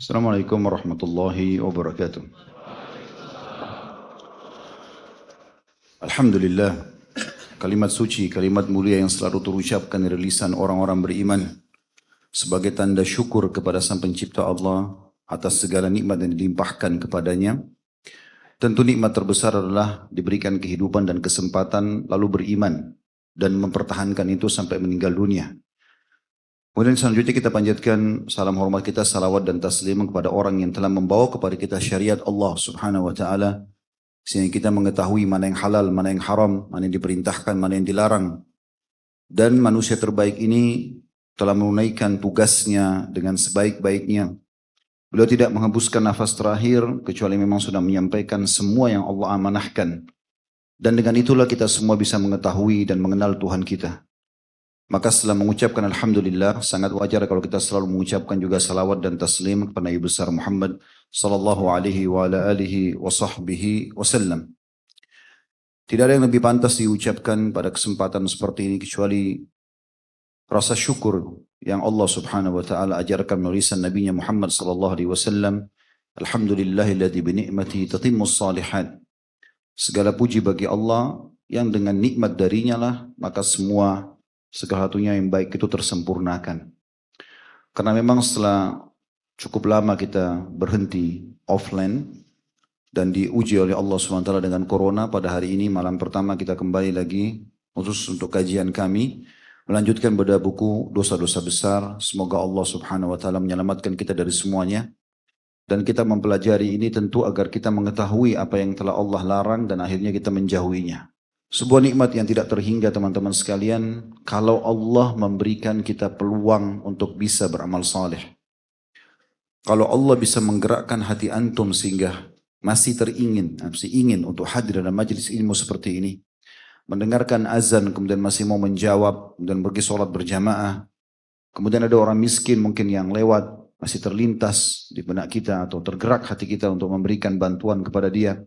Assalamualaikum warahmatullahi wabarakatuh. Alhamdulillah, kalimat suci, kalimat mulia yang selalu terucapkan dari lisan orang-orang beriman sebagai tanda syukur kepada Sang Pencipta Allah atas segala nikmat yang dilimpahkan kepadanya. Tentu nikmat terbesar adalah diberikan kehidupan dan kesempatan lalu beriman dan mempertahankan itu sampai meninggal dunia. Kemudian selanjutnya kita panjatkan salam hormat kita, salawat dan taslim kepada orang yang telah membawa kepada kita syariat Allah subhanahu wa ta'ala. Sehingga kita mengetahui mana yang halal, mana yang haram, mana yang diperintahkan, mana yang dilarang. Dan manusia terbaik ini telah menunaikan tugasnya dengan sebaik-baiknya. Beliau tidak menghembuskan nafas terakhir kecuali memang sudah menyampaikan semua yang Allah amanahkan. Dan dengan itulah kita semua bisa mengetahui dan mengenal Tuhan kita. Maka setelah mengucapkan Alhamdulillah, sangat wajar kalau kita selalu mengucapkan juga salawat dan taslim kepada Nabi besar Muhammad sallallahu alaihi wa ala alihi wa sahbihi wasallam. Tidak ada yang lebih pantas diucapkan pada kesempatan seperti ini kecuali rasa syukur yang Allah Subhanahu wa taala ajarkan melalui Nabi Muhammad sallallahu alaihi wasallam. Alhamdulillahilladzi bi ni'matihi tatimmus salihat. Segala puji bagi Allah yang dengan nikmat darinya lah maka semua segala satunya yang baik itu tersempurnakan. Karena memang setelah cukup lama kita berhenti offline dan diuji oleh Allah SWT dengan corona pada hari ini malam pertama kita kembali lagi khusus untuk kajian kami melanjutkan pada buku dosa-dosa besar. Semoga Allah Subhanahu wa taala menyelamatkan kita dari semuanya. Dan kita mempelajari ini tentu agar kita mengetahui apa yang telah Allah larang dan akhirnya kita menjauhinya sebuah nikmat yang tidak terhingga teman-teman sekalian kalau Allah memberikan kita peluang untuk bisa beramal saleh. Kalau Allah bisa menggerakkan hati antum sehingga masih teringin, masih ingin untuk hadir dalam majelis ilmu seperti ini. Mendengarkan azan kemudian masih mau menjawab dan pergi sholat berjamaah. Kemudian ada orang miskin mungkin yang lewat masih terlintas di benak kita atau tergerak hati kita untuk memberikan bantuan kepada dia.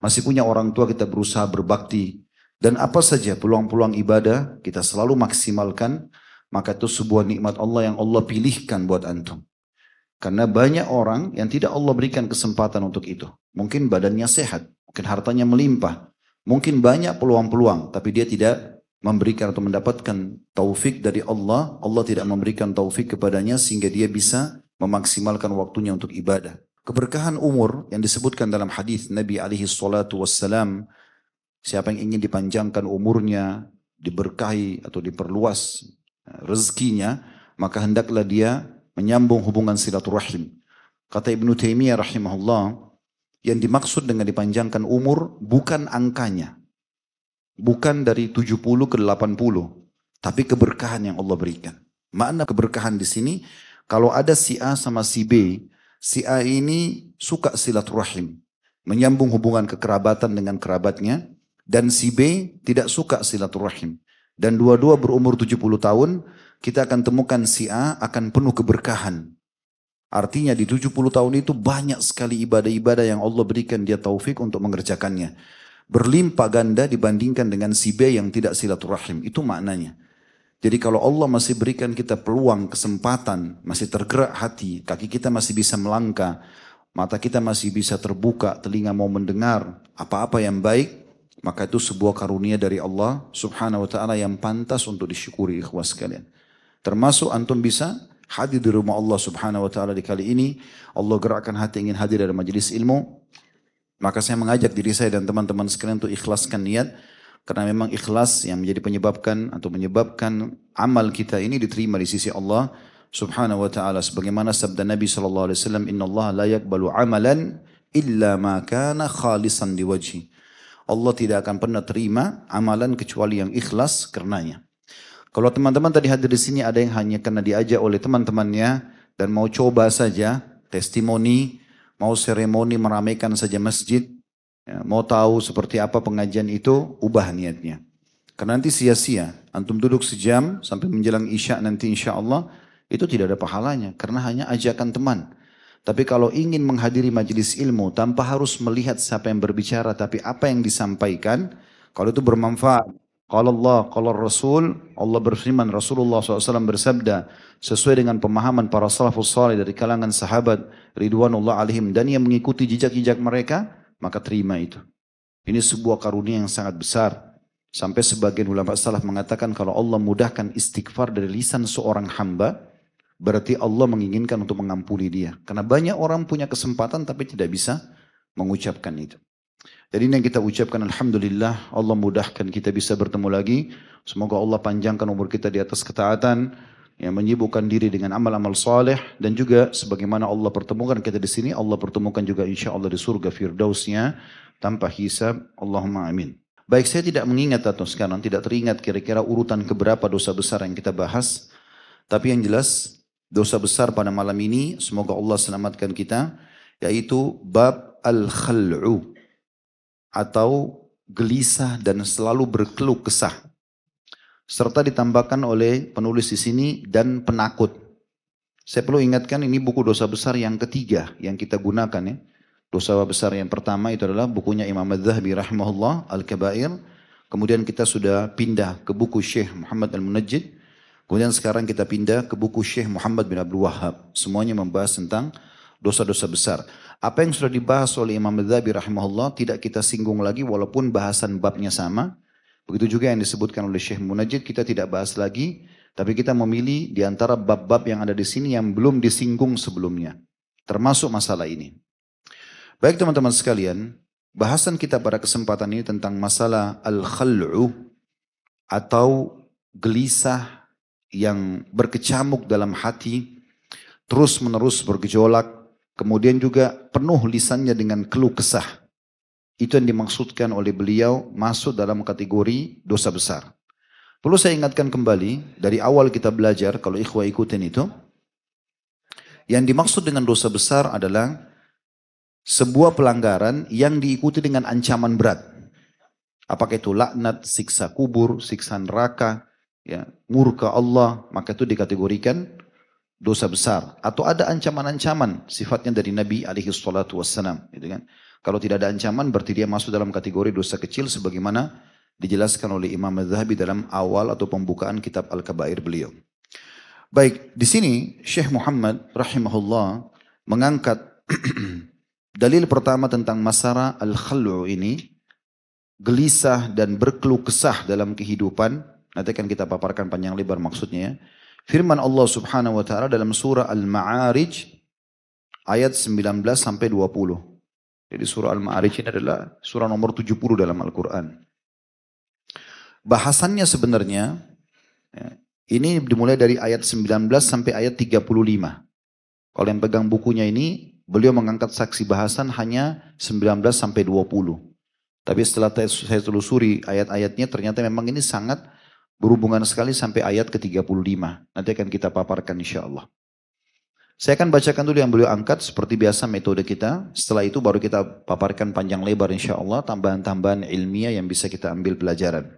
Masih punya orang tua kita berusaha berbakti dan apa saja peluang-peluang ibadah kita selalu maksimalkan, maka itu sebuah nikmat Allah yang Allah pilihkan buat antum. Karena banyak orang yang tidak Allah berikan kesempatan untuk itu. Mungkin badannya sehat, mungkin hartanya melimpah, mungkin banyak peluang-peluang, tapi dia tidak memberikan atau mendapatkan taufik dari Allah. Allah tidak memberikan taufik kepadanya sehingga dia bisa memaksimalkan waktunya untuk ibadah. Keberkahan umur yang disebutkan dalam hadis Nabi alaihi salatu wassalam Siapa yang ingin dipanjangkan umurnya, diberkahi atau diperluas eh, rezekinya, maka hendaklah dia menyambung hubungan silaturahim. Kata Ibnu Taimiyah rahimahullah, yang dimaksud dengan dipanjangkan umur bukan angkanya. Bukan dari 70 ke 80, tapi keberkahan yang Allah berikan. Makna keberkahan di sini, kalau ada si A sama si B, si A ini suka silaturahim, menyambung hubungan kekerabatan dengan kerabatnya, dan si B tidak suka silaturahim. Dan dua-dua berumur 70 tahun, kita akan temukan si A akan penuh keberkahan. Artinya di 70 tahun itu banyak sekali ibadah-ibadah yang Allah berikan dia taufik untuk mengerjakannya. Berlimpah ganda dibandingkan dengan si B yang tidak silaturahim. Itu maknanya. Jadi kalau Allah masih berikan kita peluang, kesempatan, masih tergerak hati, kaki kita masih bisa melangkah, mata kita masih bisa terbuka, telinga mau mendengar apa-apa yang baik, maka itu sebuah karunia dari Allah subhanahu wa ta'ala yang pantas untuk disyukuri ikhwas sekalian. Termasuk antum bisa hadir di rumah Allah subhanahu wa ta'ala di kali ini. Allah gerakkan hati ingin hadir dalam majelis ilmu. Maka saya mengajak diri saya dan teman-teman sekalian untuk ikhlaskan niat. Karena memang ikhlas yang menjadi penyebabkan atau menyebabkan amal kita ini diterima di sisi Allah subhanahu wa ta'ala. Sebagaimana sabda Nabi SAW, Inna Allah la yakbalu amalan illa ma kana khalisan di wajhi. Allah tidak akan pernah terima amalan kecuali yang ikhlas karenanya. Kalau teman-teman tadi hadir di sini ada yang hanya karena diajak oleh teman-temannya dan mau coba saja testimoni, mau seremoni meramaikan saja masjid, ya, mau tahu seperti apa pengajian itu, ubah niatnya. Karena nanti sia-sia, antum duduk sejam sampai menjelang isya nanti insya Allah, itu tidak ada pahalanya karena hanya ajakan teman. Tapi kalau ingin menghadiri majelis ilmu tanpa harus melihat siapa yang berbicara, tapi apa yang disampaikan, kalau itu bermanfaat, Qala Allah, qala Rasul, Allah berfirman, Rasulullah SAW bersabda, sesuai dengan pemahaman para salafus salih dari kalangan sahabat ridwanullah alaihim dan yang mengikuti jejak-jejak mereka, maka terima itu. Ini sebuah karunia yang sangat besar. Sampai sebagian ulama salaf mengatakan kalau Allah mudahkan istighfar dari lisan seorang hamba, berarti Allah menginginkan untuk mengampuni dia. Karena banyak orang punya kesempatan tapi tidak bisa mengucapkan itu. Jadi ini yang kita ucapkan Alhamdulillah Allah mudahkan kita bisa bertemu lagi. Semoga Allah panjangkan umur kita di atas ketaatan. Yang menyibukkan diri dengan amal-amal saleh dan juga sebagaimana Allah pertemukan kita di sini, Allah pertemukan juga insya Allah di surga firdausnya tanpa hisab. Allahumma amin. Baik, saya tidak mengingat atau sekarang tidak teringat kira-kira urutan keberapa dosa besar yang kita bahas. Tapi yang jelas dosa besar pada malam ini semoga Allah selamatkan kita yaitu bab al-khal'u atau gelisah dan selalu berkeluh kesah. Serta ditambahkan oleh penulis di sini dan penakut. Saya perlu ingatkan ini buku dosa besar yang ketiga yang kita gunakan ya. Dosa besar yang pertama itu adalah bukunya Imam Az-Zahabi rahimahullah Al-Kabair. Kemudian kita sudah pindah ke buku Syekh Muhammad Al-Munajjid. Kemudian sekarang kita pindah ke buku Syekh Muhammad bin Abdul Wahab. Semuanya membahas tentang dosa-dosa besar. Apa yang sudah dibahas oleh Imam Madzhabi rahimahullah tidak kita singgung lagi walaupun bahasan babnya sama. Begitu juga yang disebutkan oleh Syekh Munajid kita tidak bahas lagi. Tapi kita memilih di antara bab-bab yang ada di sini yang belum disinggung sebelumnya. Termasuk masalah ini. Baik teman-teman sekalian, bahasan kita pada kesempatan ini tentang masalah al-khal'u atau gelisah yang berkecamuk dalam hati, terus menerus bergejolak, Kemudian juga penuh lisannya dengan keluh kesah. Itu yang dimaksudkan oleh beliau masuk dalam kategori dosa besar. Perlu saya ingatkan kembali, dari awal kita belajar, kalau ikhwah ikutin itu, yang dimaksud dengan dosa besar adalah sebuah pelanggaran yang diikuti dengan ancaman berat. Apakah itu laknat, siksa kubur, siksa neraka, ya, murka Allah, maka itu dikategorikan dosa besar atau ada ancaman-ancaman sifatnya dari Nabi alaihi salatu wassalam gitu kan. Kalau tidak ada ancaman berarti dia masuk dalam kategori dosa kecil sebagaimana dijelaskan oleh Imam Az-Zahabi dalam awal atau pembukaan kitab Al-Kabair beliau. Baik, di sini Syekh Muhammad rahimahullah mengangkat dalil pertama tentang masalah al-khal'u ini gelisah dan berkeluh kesah dalam kehidupan. Nanti akan kita paparkan panjang lebar maksudnya ya Firman Allah Subhanahu wa taala dalam surah Al-Ma'arij ayat 19 sampai 20. Jadi surah Al-Ma'arij ini adalah surah nomor 70 dalam Al-Qur'an. Bahasannya sebenarnya ya, ini dimulai dari ayat 19 sampai ayat 35. Kalau yang pegang bukunya ini, beliau mengangkat saksi bahasan hanya 19 sampai 20. Tapi setelah saya telusuri ayat-ayatnya ternyata memang ini sangat Berhubungan sekali sampai ayat ke-35. Nanti akan kita paparkan insya Allah. Saya akan bacakan dulu yang beliau angkat seperti biasa metode kita. Setelah itu baru kita paparkan panjang lebar insya Allah. Tambahan-tambahan ilmiah yang bisa kita ambil pelajaran.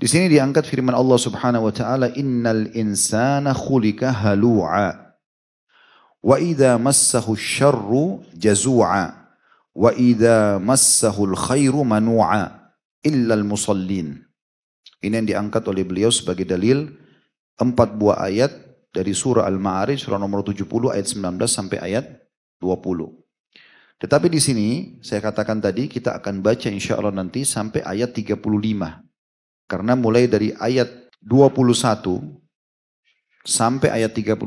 Di sini diangkat firman Allah subhanahu wa ta'ala. Innal insana khulika halu'a. Wa idha massahu syarru jazu'a. Wa idha massahu khairu manu'a. Illa al-musallin. Ini yang diangkat oleh beliau sebagai dalil empat buah ayat dari surah Al-Ma'arij surah nomor 70 ayat 19 sampai ayat 20. Tetapi di sini saya katakan tadi kita akan baca insya Allah nanti sampai ayat 35. Karena mulai dari ayat 21 sampai ayat 35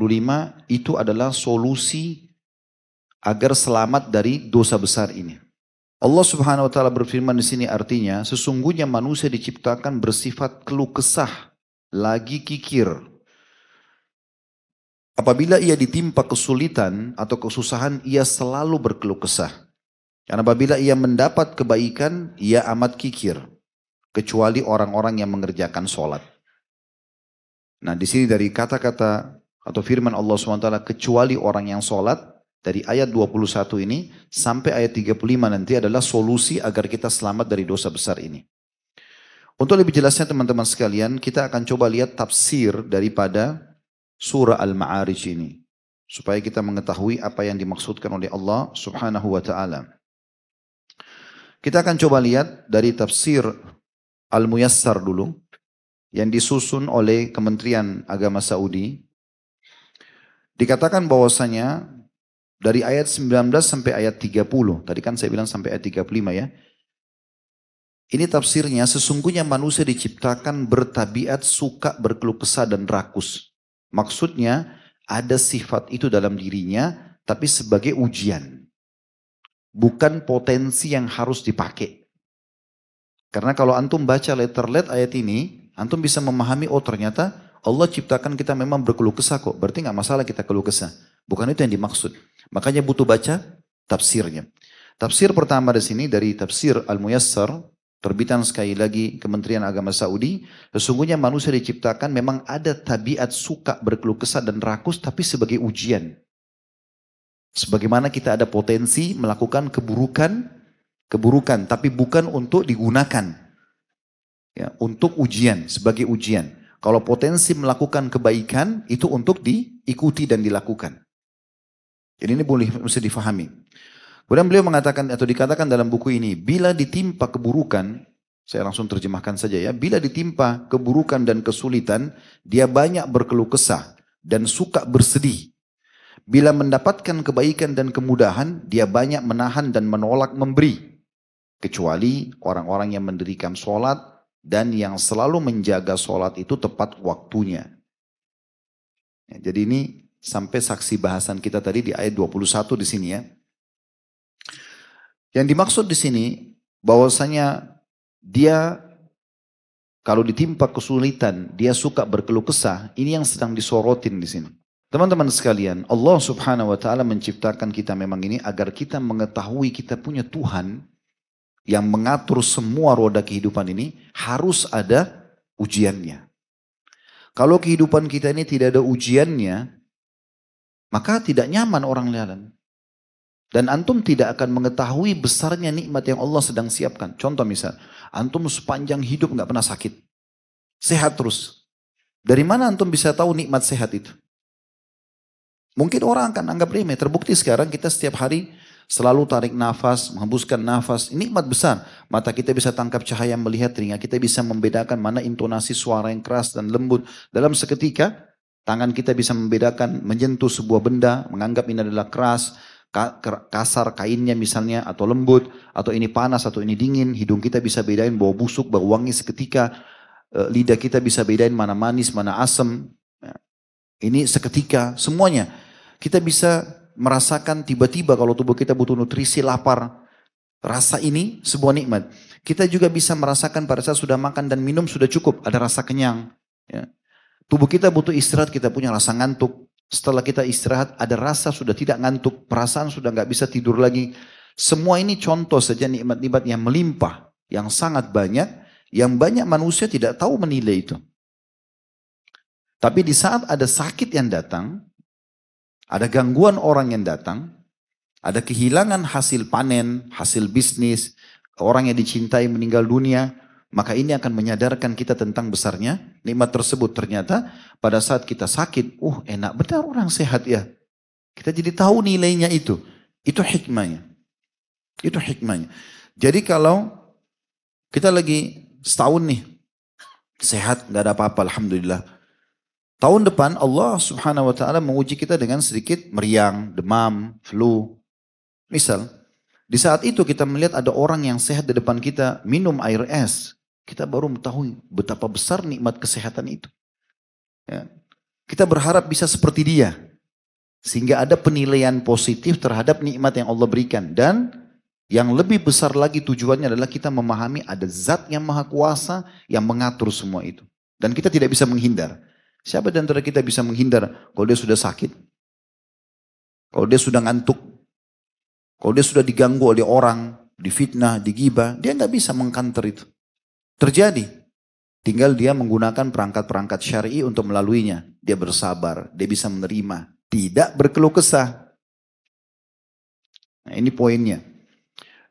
itu adalah solusi agar selamat dari dosa besar ini. Allah Subhanahu wa taala berfirman di sini artinya sesungguhnya manusia diciptakan bersifat keluh kesah, lagi kikir. Apabila ia ditimpa kesulitan atau kesusahan, ia selalu berkeluh kesah. Karena apabila ia mendapat kebaikan, ia amat kikir. Kecuali orang-orang yang mengerjakan sholat. Nah di sini dari kata-kata atau firman Allah SWT, kecuali orang yang sholat, dari ayat 21 ini sampai ayat 35 nanti adalah solusi agar kita selamat dari dosa besar ini. Untuk lebih jelasnya teman-teman sekalian, kita akan coba lihat tafsir daripada surah Al-Ma'arij ini. Supaya kita mengetahui apa yang dimaksudkan oleh Allah subhanahu wa ta'ala. Kita akan coba lihat dari tafsir Al-Muyassar dulu yang disusun oleh Kementerian Agama Saudi. Dikatakan bahwasanya dari ayat 19 sampai ayat 30. Tadi kan saya bilang sampai ayat 35 ya. Ini tafsirnya, sesungguhnya manusia diciptakan bertabiat suka berkeluh kesah dan rakus. Maksudnya, ada sifat itu dalam dirinya, tapi sebagai ujian. Bukan potensi yang harus dipakai. Karena kalau antum baca letter let ayat ini, antum bisa memahami, oh ternyata Allah ciptakan kita memang berkeluh kesah kok. Berarti nggak masalah kita keluh kesah. Bukan itu yang dimaksud. Makanya butuh baca tafsirnya. Tafsir pertama di sini dari tafsir Al-Muyassar, terbitan sekali lagi Kementerian Agama Saudi, sesungguhnya manusia diciptakan memang ada tabiat suka berkeluh kesah dan rakus tapi sebagai ujian. Sebagaimana kita ada potensi melakukan keburukan, keburukan, tapi bukan untuk digunakan. Ya, untuk ujian, sebagai ujian. Kalau potensi melakukan kebaikan, itu untuk diikuti dan dilakukan. Jadi ini boleh mesti difahami. Kemudian beliau mengatakan atau dikatakan dalam buku ini, bila ditimpa keburukan, saya langsung terjemahkan saja ya, bila ditimpa keburukan dan kesulitan, dia banyak berkeluh kesah dan suka bersedih. Bila mendapatkan kebaikan dan kemudahan, dia banyak menahan dan menolak memberi. Kecuali orang-orang yang mendirikan sholat dan yang selalu menjaga sholat itu tepat waktunya. Ya, jadi ini sampai saksi bahasan kita tadi di ayat 21 di sini ya. Yang dimaksud di sini bahwasanya dia kalau ditimpa kesulitan, dia suka berkeluh kesah, ini yang sedang disorotin di sini. Teman-teman sekalian, Allah Subhanahu wa taala menciptakan kita memang ini agar kita mengetahui kita punya Tuhan yang mengatur semua roda kehidupan ini harus ada ujiannya. Kalau kehidupan kita ini tidak ada ujiannya, maka tidak nyaman orang lain. Dan antum tidak akan mengetahui besarnya nikmat yang Allah sedang siapkan. Contoh misal, antum sepanjang hidup nggak pernah sakit. Sehat terus. Dari mana antum bisa tahu nikmat sehat itu? Mungkin orang akan anggap remeh. Terbukti sekarang kita setiap hari selalu tarik nafas, menghembuskan nafas. Ini nikmat besar. Mata kita bisa tangkap cahaya melihat, telinga kita bisa membedakan mana intonasi suara yang keras dan lembut. Dalam seketika, Tangan kita bisa membedakan, menyentuh sebuah benda, menganggap ini adalah keras, kasar kainnya misalnya, atau lembut, atau ini panas, atau ini dingin. Hidung kita bisa bedain bau busuk, bau wangi seketika. E, lidah kita bisa bedain mana manis, mana asam. Ya. Ini seketika, semuanya. Kita bisa merasakan tiba-tiba kalau tubuh kita butuh nutrisi, lapar. Rasa ini sebuah nikmat. Kita juga bisa merasakan pada saat sudah makan dan minum sudah cukup, ada rasa kenyang. Ya. Tubuh kita butuh istirahat, kita punya rasa ngantuk. Setelah kita istirahat, ada rasa sudah tidak ngantuk, perasaan sudah nggak bisa tidur lagi. Semua ini contoh saja nikmat-nikmat yang melimpah, yang sangat banyak, yang banyak manusia tidak tahu menilai itu. Tapi di saat ada sakit yang datang, ada gangguan orang yang datang, ada kehilangan hasil panen, hasil bisnis, orang yang dicintai meninggal dunia, maka ini akan menyadarkan kita tentang besarnya nikmat tersebut. Ternyata pada saat kita sakit, uh enak benar orang sehat ya. Kita jadi tahu nilainya itu. Itu hikmahnya. Itu hikmahnya. Jadi kalau kita lagi setahun nih, sehat, nggak ada apa-apa, Alhamdulillah. Tahun depan Allah subhanahu wa ta'ala menguji kita dengan sedikit meriang, demam, flu. Misal, di saat itu kita melihat ada orang yang sehat di depan kita minum air es. Kita baru mengetahui betapa besar nikmat kesehatan itu. Ya. Kita berharap bisa seperti dia. Sehingga ada penilaian positif terhadap nikmat yang Allah berikan. Dan yang lebih besar lagi tujuannya adalah kita memahami ada zat yang maha kuasa yang mengatur semua itu. Dan kita tidak bisa menghindar. Siapa di antara kita bisa menghindar kalau dia sudah sakit? Kalau dia sudah ngantuk? Kalau dia sudah diganggu oleh orang, difitnah, digibah, dia nggak bisa mengkanter itu. Terjadi. Tinggal dia menggunakan perangkat-perangkat syari untuk melaluinya. Dia bersabar, dia bisa menerima. Tidak berkeluh kesah. Nah, ini poinnya.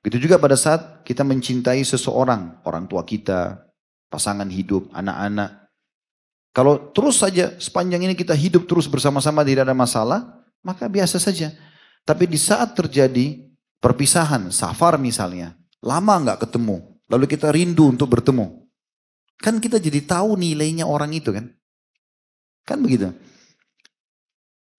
Begitu juga pada saat kita mencintai seseorang, orang tua kita, pasangan hidup, anak-anak. Kalau terus saja sepanjang ini kita hidup terus bersama-sama tidak ada masalah, maka biasa saja. Tapi di saat terjadi perpisahan, safar misalnya, lama nggak ketemu, Lalu kita rindu untuk bertemu. Kan kita jadi tahu nilainya orang itu kan. Kan begitu.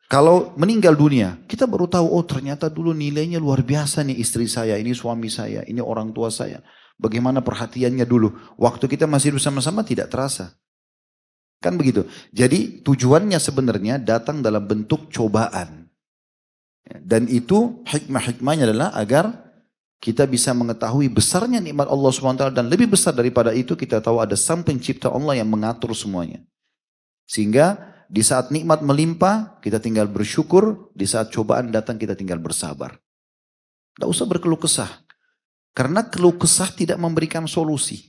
Kalau meninggal dunia, kita baru tahu, oh ternyata dulu nilainya luar biasa nih istri saya, ini suami saya, ini orang tua saya. Bagaimana perhatiannya dulu. Waktu kita masih bersama-sama tidak terasa. Kan begitu. Jadi tujuannya sebenarnya datang dalam bentuk cobaan. Dan itu hikmah-hikmahnya adalah agar kita bisa mengetahui besarnya nikmat Allah SWT dan lebih besar daripada itu kita tahu ada sang pencipta Allah yang mengatur semuanya. Sehingga di saat nikmat melimpah, kita tinggal bersyukur. Di saat cobaan datang, kita tinggal bersabar. Tidak usah berkeluh kesah. Karena keluh kesah tidak memberikan solusi.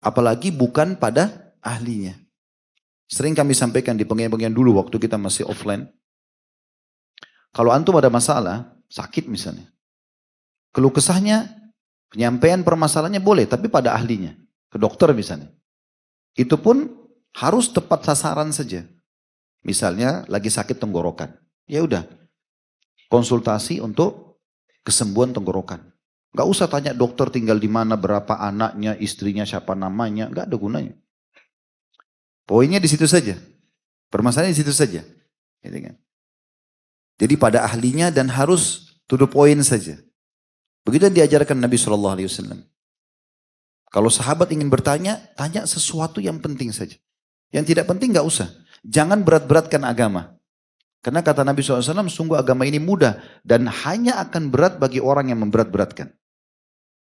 Apalagi bukan pada ahlinya. Sering kami sampaikan di pengen-pengen dulu waktu kita masih offline. Kalau antum ada masalah, sakit misalnya. Keluh kesahnya, penyampaian permasalahannya boleh, tapi pada ahlinya. Ke dokter misalnya. Itu pun harus tepat sasaran saja. Misalnya lagi sakit tenggorokan. Ya udah. Konsultasi untuk kesembuhan tenggorokan. Gak usah tanya dokter tinggal di mana, berapa anaknya, istrinya, siapa namanya. Gak ada gunanya. Poinnya di situ saja. Permasalahannya di situ saja. Gitu kan. Jadi pada ahlinya dan harus to the point saja. Begitu yang diajarkan Nabi Shallallahu Alaihi Wasallam. Kalau sahabat ingin bertanya, tanya sesuatu yang penting saja. Yang tidak penting nggak usah. Jangan berat-beratkan agama. Karena kata Nabi SAW, sungguh agama ini mudah dan hanya akan berat bagi orang yang memberat-beratkan.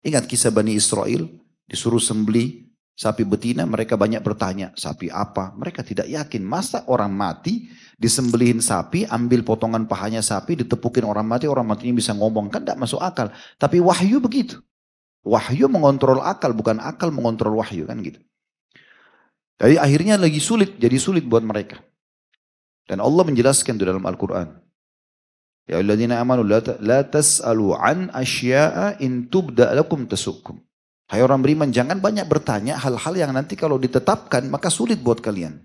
Ingat kisah Bani Israel, disuruh sembeli sapi betina, mereka banyak bertanya, sapi apa? Mereka tidak yakin, masa orang mati disembelihin sapi, ambil potongan pahanya sapi, ditepukin orang mati, orang matinya bisa ngomong, kan tidak masuk akal. Tapi wahyu begitu. Wahyu mengontrol akal, bukan akal mengontrol wahyu, kan gitu. Jadi akhirnya lagi sulit, jadi sulit buat mereka. Dan Allah menjelaskan itu dalam Al-Quran. Ya alladzina amanu la tas'alu an asya'a in tubda lakum tasukum. Hai orang beriman, jangan banyak bertanya hal-hal yang nanti kalau ditetapkan maka sulit buat kalian.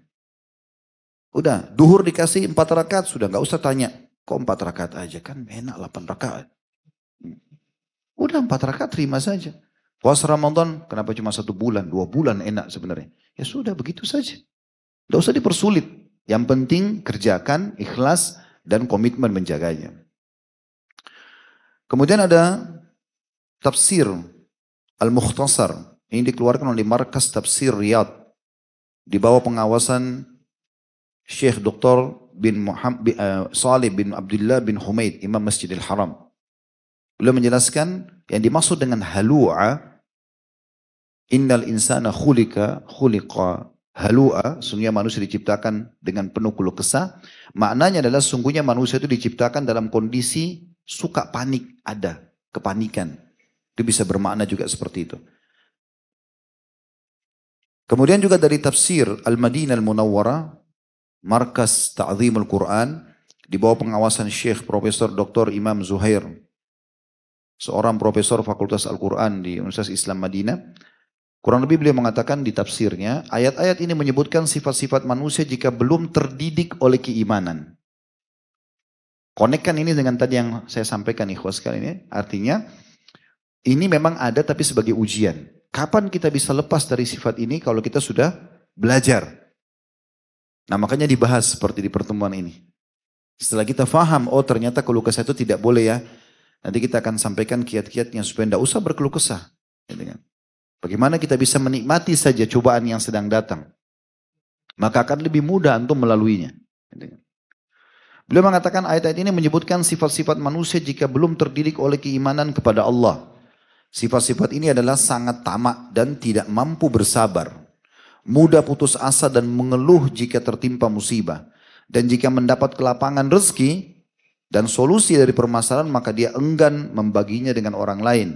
Udah, duhur dikasih empat rakaat sudah nggak usah tanya. Kok empat rakaat aja kan enak delapan rakaat. Udah empat rakaat terima saja. Puasa Ramadan kenapa cuma satu bulan, dua bulan enak sebenarnya. Ya sudah begitu saja. Tidak usah dipersulit. Yang penting kerjakan ikhlas dan komitmen menjaganya. Kemudian ada tafsir Al-Mukhtasar. Ini dikeluarkan oleh Markas Tafsir Riyadh. Di bawah pengawasan Syekh Dr. bin Muhammad, uh, Salih bin Abdullah bin Humaid, Imam Masjidil Haram. Beliau menjelaskan yang dimaksud dengan halu'a Innal insana khulika khuliqa halua, sungguhnya manusia diciptakan dengan penuh keluh kesah. Maknanya adalah sungguhnya manusia itu diciptakan dalam kondisi suka panik, ada kepanikan. Itu bisa bermakna juga seperti itu. Kemudian juga dari tafsir Al-Madinah Al-Munawwarah, Markas Ta'zimul Quran, di bawah pengawasan Syekh Profesor Dr. Imam Zuhair, seorang profesor Fakultas Al-Quran di Universitas Islam Madinah, Kurang lebih beliau mengatakan di tafsirnya, ayat-ayat ini menyebutkan sifat-sifat manusia jika belum terdidik oleh keimanan. Konekkan ini dengan tadi yang saya sampaikan ikhwas kali ini, artinya ini memang ada tapi sebagai ujian. Kapan kita bisa lepas dari sifat ini kalau kita sudah belajar? Nah makanya dibahas seperti di pertemuan ini. Setelah kita faham, oh ternyata keluh kesah itu tidak boleh ya. Nanti kita akan sampaikan kiat-kiatnya supaya tidak usah berkeluh kesah. Kan. Bagaimana kita bisa menikmati saja cobaan yang sedang datang. Maka akan lebih mudah untuk melaluinya. Beliau mengatakan ayat-ayat ini menyebutkan sifat-sifat manusia jika belum terdidik oleh keimanan kepada Allah. Sifat-sifat ini adalah sangat tamak dan tidak mampu bersabar. Mudah putus asa dan mengeluh jika tertimpa musibah. Dan jika mendapat kelapangan rezeki dan solusi dari permasalahan maka dia enggan membaginya dengan orang lain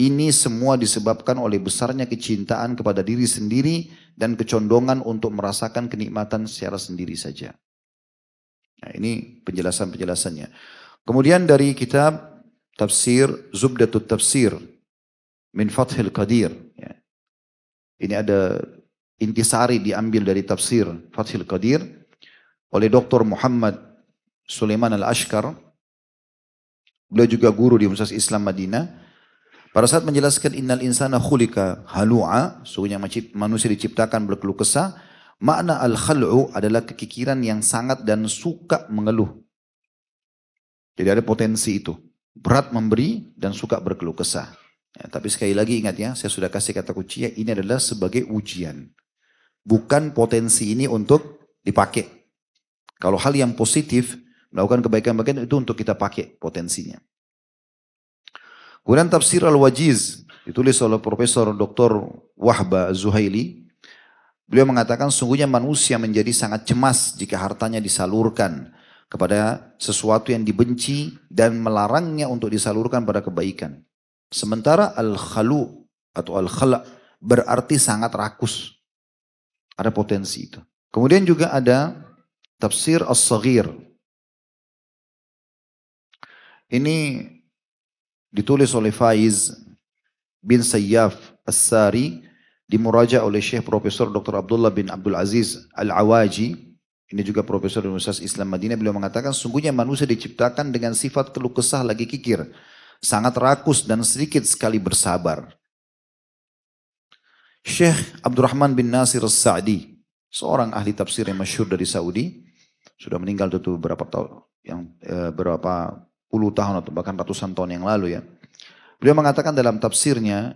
ini semua disebabkan oleh besarnya kecintaan kepada diri sendiri dan kecondongan untuk merasakan kenikmatan secara sendiri saja. Nah, ini penjelasan-penjelasannya. Kemudian dari kitab tafsir Zubdatut Tafsir min Fathil Qadir. Ya. Ini ada intisari diambil dari tafsir Fathil Qadir oleh Dr. Muhammad Sulaiman Al-Ashkar. Beliau juga guru di Universitas Islam Madinah. Pada saat menjelaskan innal insana khulika halu'a, sungguhnya manusia diciptakan berkeluh kesah, makna al-khal'u adalah kekikiran yang sangat dan suka mengeluh. Jadi ada potensi itu. Berat memberi dan suka berkeluh kesah. Ya, tapi sekali lagi ingat ya, saya sudah kasih kata kunci ya, ini adalah sebagai ujian. Bukan potensi ini untuk dipakai. Kalau hal yang positif, melakukan kebaikan-kebaikan itu untuk kita pakai potensinya. Kemudian tafsir Al-Wajiz ditulis oleh Profesor Dr. Wahba Zuhaili. Beliau mengatakan sungguhnya manusia menjadi sangat cemas jika hartanya disalurkan kepada sesuatu yang dibenci dan melarangnya untuk disalurkan pada kebaikan. Sementara al-khalu atau al-khala berarti sangat rakus. Ada potensi itu. Kemudian juga ada tafsir as-saghir. Ini ditulis oleh Faiz bin Sayyaf As-Sari dimuraja oleh Syekh Profesor Dr. Abdullah bin Abdul Aziz Al-Awaji ini juga Profesor Universitas Islam Madinah beliau mengatakan sungguhnya manusia diciptakan dengan sifat keluh kesah lagi kikir sangat rakus dan sedikit sekali bersabar Syekh Abdurrahman bin Nasir As-Sa'di seorang ahli tafsir yang masyhur dari Saudi sudah meninggal tentu beberapa tahun yang eh, berapa puluh tahun atau bahkan ratusan tahun yang lalu ya. Beliau mengatakan dalam tafsirnya,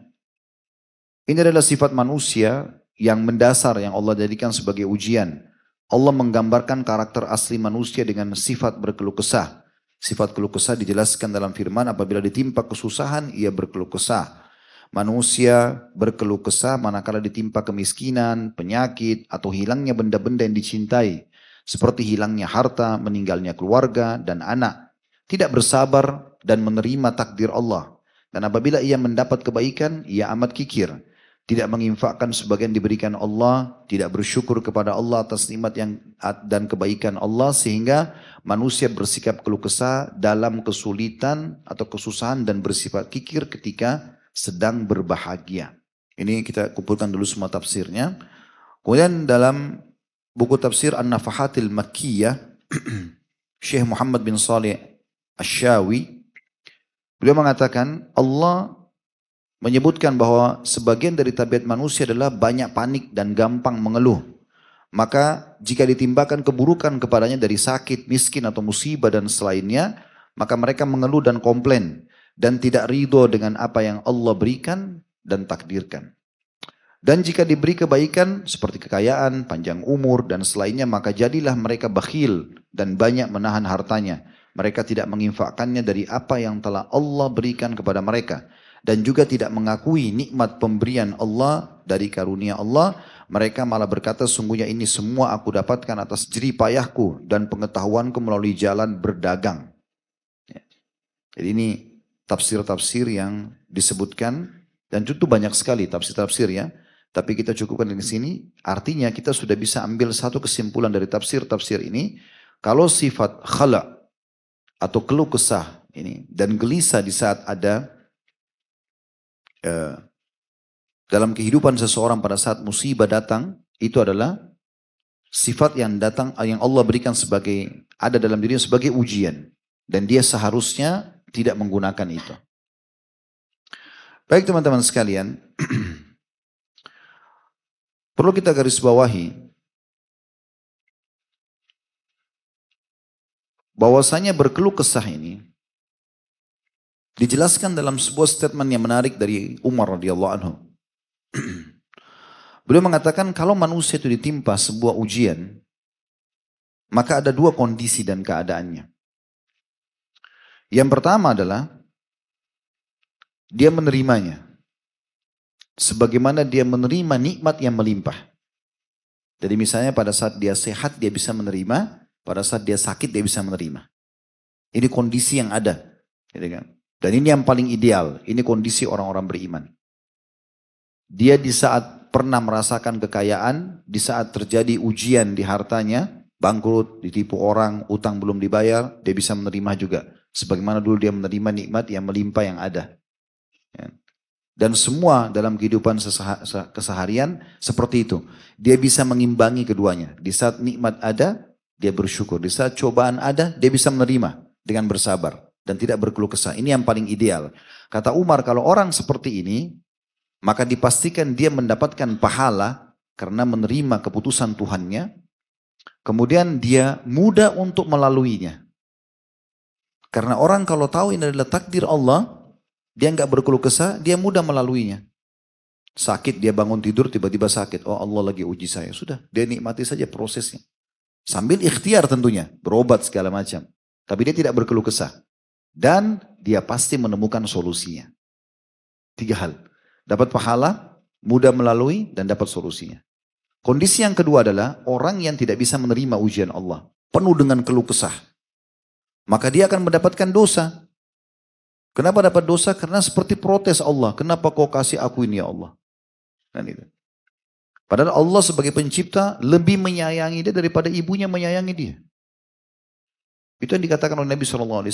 ini adalah sifat manusia yang mendasar yang Allah jadikan sebagai ujian. Allah menggambarkan karakter asli manusia dengan sifat berkeluh kesah. Sifat keluh kesah dijelaskan dalam firman apabila ditimpa kesusahan ia berkeluh kesah. Manusia berkeluh kesah manakala ditimpa kemiskinan, penyakit, atau hilangnya benda-benda yang dicintai. Seperti hilangnya harta, meninggalnya keluarga, dan anak tidak bersabar dan menerima takdir Allah. Dan apabila ia mendapat kebaikan, ia amat kikir. Tidak menginfakkan sebagian diberikan Allah, tidak bersyukur kepada Allah atas nikmat yang dan kebaikan Allah sehingga manusia bersikap keluh kesah dalam kesulitan atau kesusahan dan bersifat kikir ketika sedang berbahagia. Ini kita kumpulkan dulu semua tafsirnya. Kemudian dalam buku tafsir An-Nafahatil Makkiyah, Syekh Muhammad bin Saleh Asyawi, beliau mengatakan Allah menyebutkan bahwa sebagian dari tabiat manusia adalah banyak panik dan gampang mengeluh. Maka jika ditimbakan keburukan kepadanya dari sakit, miskin atau musibah dan selainnya, maka mereka mengeluh dan komplain dan tidak ridho dengan apa yang Allah berikan dan takdirkan. Dan jika diberi kebaikan seperti kekayaan, panjang umur dan selainnya maka jadilah mereka bakhil dan banyak menahan hartanya mereka tidak menginfakkannya dari apa yang telah Allah berikan kepada mereka. Dan juga tidak mengakui nikmat pemberian Allah dari karunia Allah. Mereka malah berkata sungguhnya ini semua aku dapatkan atas jerih payahku dan pengetahuanku melalui jalan berdagang. Ya. Jadi ini tafsir-tafsir yang disebutkan dan tentu banyak sekali tafsir-tafsir ya. Tapi kita cukupkan di sini. Artinya kita sudah bisa ambil satu kesimpulan dari tafsir-tafsir ini. Kalau sifat khala atau keluh kesah ini dan gelisah di saat ada eh, dalam kehidupan seseorang pada saat musibah datang itu adalah sifat yang datang yang Allah berikan sebagai ada dalam dirinya sebagai ujian dan dia seharusnya tidak menggunakan itu. Baik teman-teman sekalian, perlu kita garis bawahi bahwasanya berkeluh kesah ini dijelaskan dalam sebuah statement yang menarik dari Umar radhiyallahu anhu. Beliau mengatakan kalau manusia itu ditimpa sebuah ujian, maka ada dua kondisi dan keadaannya. Yang pertama adalah dia menerimanya. Sebagaimana dia menerima nikmat yang melimpah. Jadi misalnya pada saat dia sehat dia bisa menerima pada saat dia sakit dia bisa menerima. Ini kondisi yang ada. Gitu kan? Dan ini yang paling ideal. Ini kondisi orang-orang beriman. Dia di saat pernah merasakan kekayaan, di saat terjadi ujian di hartanya, bangkrut, ditipu orang, utang belum dibayar, dia bisa menerima juga. Sebagaimana dulu dia menerima nikmat yang melimpah yang ada. Ya. Dan semua dalam kehidupan keseharian seperti itu. Dia bisa mengimbangi keduanya. Di saat nikmat ada, dia bersyukur. Di saat cobaan ada, dia bisa menerima dengan bersabar. dan tidak berkeluh kesah. Ini yang paling ideal. Kata Umar, kalau orang seperti ini, maka dipastikan dia mendapatkan pahala karena menerima keputusan Tuhannya. Kemudian dia mudah untuk melaluinya. Karena orang kalau tahu ini adalah takdir Allah, dia nggak berkeluh kesah, dia mudah melaluinya. Sakit, dia bangun tidur, tiba-tiba sakit. Oh Allah lagi uji saya. Sudah, dia nikmati saja prosesnya. Sambil ikhtiar tentunya, berobat segala macam. Tapi dia tidak berkeluh kesah. Dan dia pasti menemukan solusinya. Tiga hal. Dapat pahala, mudah melalui, dan dapat solusinya. Kondisi yang kedua adalah orang yang tidak bisa menerima ujian Allah. Penuh dengan keluh kesah. Maka dia akan mendapatkan dosa. Kenapa dapat dosa? Karena seperti protes Allah. Kenapa kau kasih aku ini ya Allah? Dan itu. Padahal Allah sebagai pencipta lebih menyayangi dia daripada ibunya menyayangi dia. Itu yang dikatakan oleh Nabi SAW.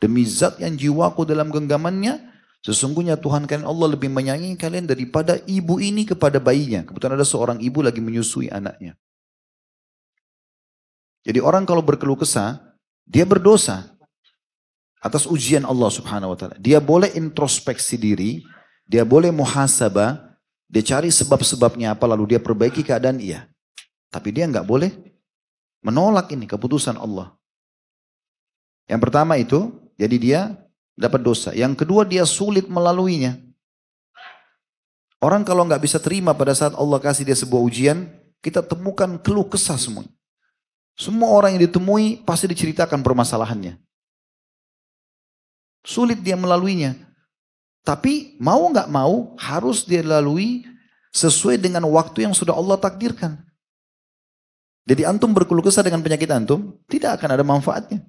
Demi zat yang jiwaku dalam genggamannya, sesungguhnya Tuhan kalian Allah lebih menyayangi kalian daripada ibu ini kepada bayinya. Kebetulan ada seorang ibu lagi menyusui anaknya. Jadi orang kalau berkeluh kesah, dia berdosa atas ujian Allah subhanahu wa ta'ala. Dia boleh introspeksi diri, dia boleh muhasabah, dia cari sebab-sebabnya apa lalu dia perbaiki keadaan iya. Tapi dia nggak boleh menolak ini keputusan Allah. Yang pertama itu jadi dia dapat dosa. Yang kedua dia sulit melaluinya. Orang kalau nggak bisa terima pada saat Allah kasih dia sebuah ujian, kita temukan keluh kesah semua. Semua orang yang ditemui pasti diceritakan permasalahannya. Sulit dia melaluinya. Tapi mau nggak mau harus dia lalui sesuai dengan waktu yang sudah Allah takdirkan. Jadi antum berkeluh kesah dengan penyakit antum, tidak akan ada manfaatnya.